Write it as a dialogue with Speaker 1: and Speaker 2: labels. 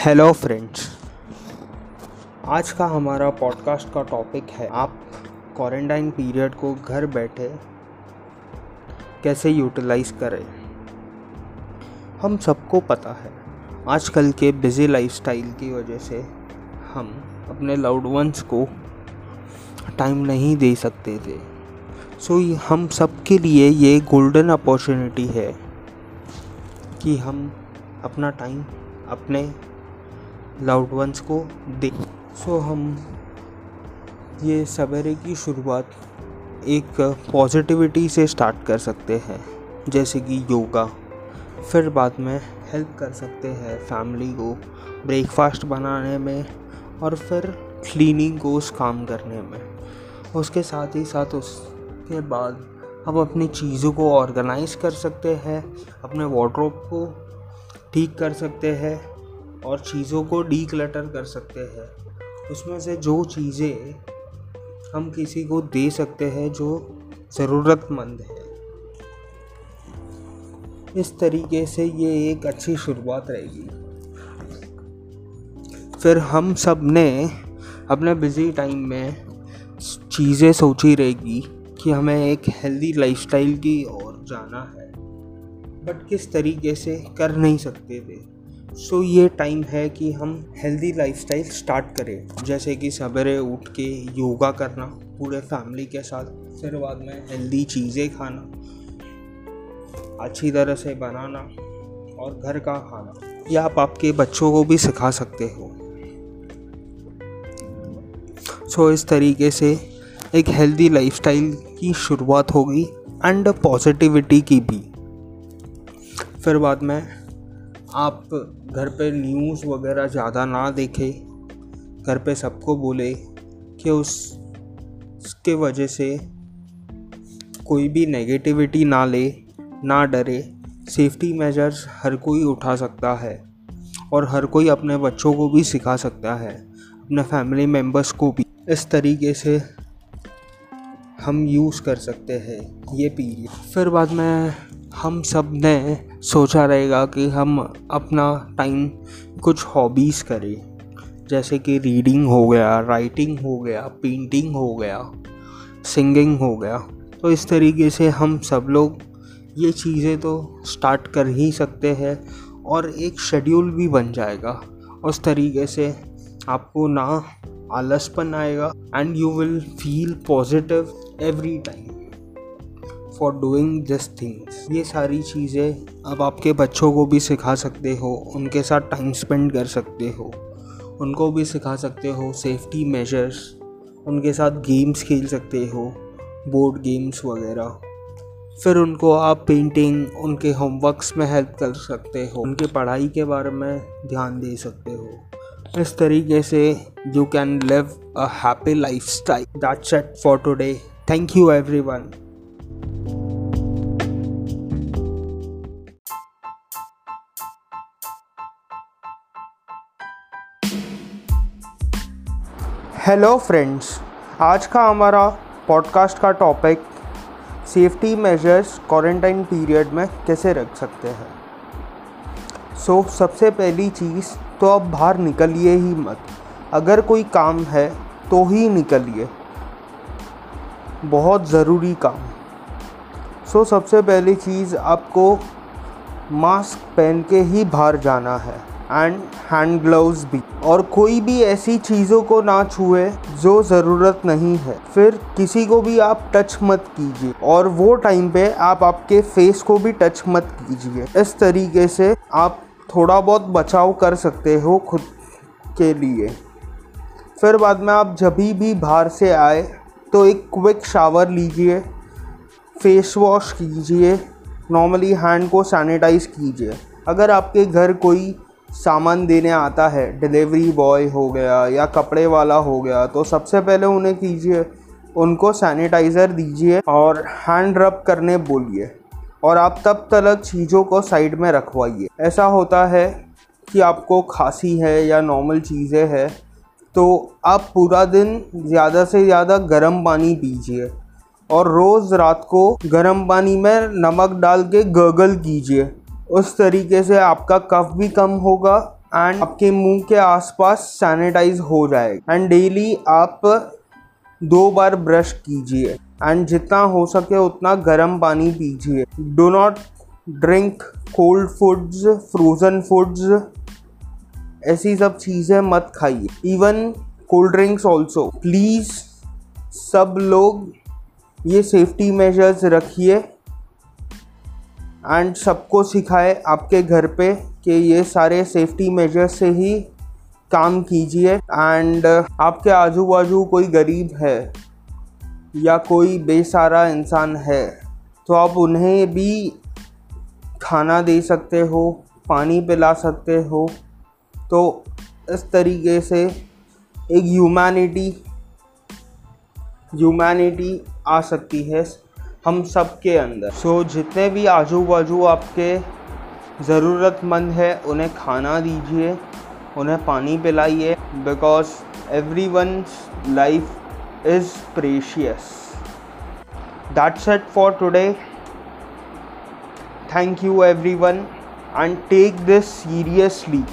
Speaker 1: Hello friends आज का हमारा पॉडकास्ट का टॉपिक है आप क्वारंटाइन पीरियड को घर बैठे कैसे यूटिलाइज करें? हम सबको पता है। आजकल के बिज़ी लाइफस्टाइल की वजह से हम अपने लाउड वंस को टाइम नहीं दे सकते थे। सो so, हम सब के लिए ये गोल्डन अपॉर्चुनिटी है कि हम अपना टाइम अपने लाउड वंस को दे। सो हम ये सवेरे की शुरुआत एक पॉजिटिविटी से स्टार्ट कर सकते हैं, जैसे कि योगा फिर बाद में हेल्प कर सकते हैं फैमिली को ब्रेकफास्ट बनाने में और फिर क्लीनिंग को उस काम करने में। उसके साथ ही साथ उसके बाद हम अपनी चीज़ों को ऑर्गेनाइज कर सकते हैं, अपने वार्ड्रोब को ठीक कर सकते हैं। और चीज़ों को डी क्लटर कर सकते हैं। उसमें से जो चीज़ें हम किसी को दे सकते हैं जो ज़रूरतमंद है। इस तरीके से ये एक अच्छी शुरुआत रहेगी। फिर हम सबने अपने बिज़ी टाइम में चीज़ें सोची रहेगी कि हमें एक हेल्दी लाइफस्टाइल की ओर जाना है। बट किस तरीके से कर नहीं सकते थे? सो so, ये टाइम है कि हम हेल्दी लाइफस्टाइल स्टार्ट करें। जैसे कि सवेरे उठ के योगा करना पूरे फैमिली के साथ फिर बाद में हेल्दी चीज़ें खाना अच्छी तरह से बनाना और घर का खाना। या आप आपके बच्चों को भी सिखा सकते हो। सो so, इस तरीके से एक हेल्दी लाइफस्टाइल की शुरुआत होगी एंड पॉजिटिविटी की भी। फिर बाद में आप घर पे न्यूज़ वगैरह ज़्यादा ना देखें, घर पे सबको बोले कि उस, उसके वजह से कोई भी नेगेटिविटी ना ले, ना डरे सेफ्टी मेजर्स हर कोई उठा सकता है और हर कोई अपने बच्चों को भी सिखा सकता है, अपने फैमिली मेंबर्स को भी। इस तरीके से हम यूज़ कर सकते हैं ये पीरियड फिर बाद में हम सबने सोचा रहेगा कि हम अपना टाइम कुछ हॉबीज़ करें। जैसे कि रीडिंग हो गया राइटिंग हो गया पेंटिंग हो गया सिंगिंग हो गया। तो इस तरीके से हम सब लोग ये चीज़ें तो स्टार्ट कर ही सकते हैं और एक शेड्यूल भी बन जाएगा। उस तरीके से आपको ना आलसपन आएगा and you will feel positive every time for doing this things ये सारी चीज़ें अब आपके बच्चों को भी सिखा सकते हो, उनके साथ टाइम स्पेंड कर सकते हो। उनको भी सिखा सकते हो सेफ्टी मेजर्स उनके साथ गेम्स खेल सकते हो बोर्ड गेम्स वगैरह। फिर उनको आप पेंटिंग उनके होमवर्क्स में हेल्प कर सकते हो, उनके पढ़ाई के बारे में ध्यान दे सकते हो। इस तरीके से you can live a happy lifestyle that's it for today thank you every hello friends आज का हमारा पॉडकास्ट का topic safety measures quarantine period में कैसे रख सकते हैं? सो so, सबसे पहली चीज़ तो अब बाहर निकलिए ही मत। अगर कोई काम है तो ही निकलिए। बहुत ज़रूरी काम। सो so, सबसे पहली चीज़ आपको मास्क पहन के ही बाहर जाना है। एंड हैंड ग्लव्स भी। और कोई भी ऐसी चीज़ों को ना छुए जो ज़रूरत नहीं है। फिर किसी को भी आप टच मत कीजिए। और वो टाइम पे आप आपके फेस को भी टच मत कीजिए। इस तरीके से आप थोड़ा बहुत बचाव कर सकते हो खुद के लिए। फिर बाद में आप जब भी बाहर से आए तो एक क्विक शावर लीजिए। फेस वॉश कीजिए। नॉर्मली हैंड को सैनिटाइज कीजिए। अगर आपके घर कोई सामान देने आता है डिलीवरी बॉय हो गया या कपड़े वाला हो गया तो सबसे पहले उन्हें कीजिए, उनको सैनिटाइज़र दीजिए और हैंड रब करने बोलिए और आप तब तक चीज़ों को साइड में रखवाइए। ऐसा होता है कि आपको खांसी है या नॉर्मल चीज़ें हैं तो आप पूरा दिन ज़्यादा से ज़्यादा गर्म पानी पीजिए और रोज़ रात को गर्म पानी में नमक डाल के गगल कीजिए। उस तरीके से आपका कफ भी कम होगा एंड आपके मुँह के आसपास सैनिटाइज हो जाएगा। एंड डेली आप दो बार ब्रश कीजिए। एंड जितना हो सके उतना गर्म पानी पीजिए। Do not drink cold foods frozen foods ऐसी सब चीज़ें मत खाइए। Even cold drinks also please सब लोग ये सेफ्टी मेजर्स रखिए। एंड सबको सिखाए आपके घर पे कि ये सारे सेफ्टी मेजर्स से ही काम कीजिए एंड आपके आजू बाजू कोई गरीब है या कोई बेसारा इंसान है तो आप उन्हें भी खाना दे सकते हो, पानी पिला सकते हो। तो इस तरीके से एक ह्यूमैनिटी ह्यूमैनिटी आ सकती है। हम सब के अंदर। सो so, जितने भी आजू बाजू आपके ज़रूरतमंद है उन्हें खाना दीजिए उन्हें पानी पिलाइए because everyone life is precious that's it for today thank you everyone and take this seriously.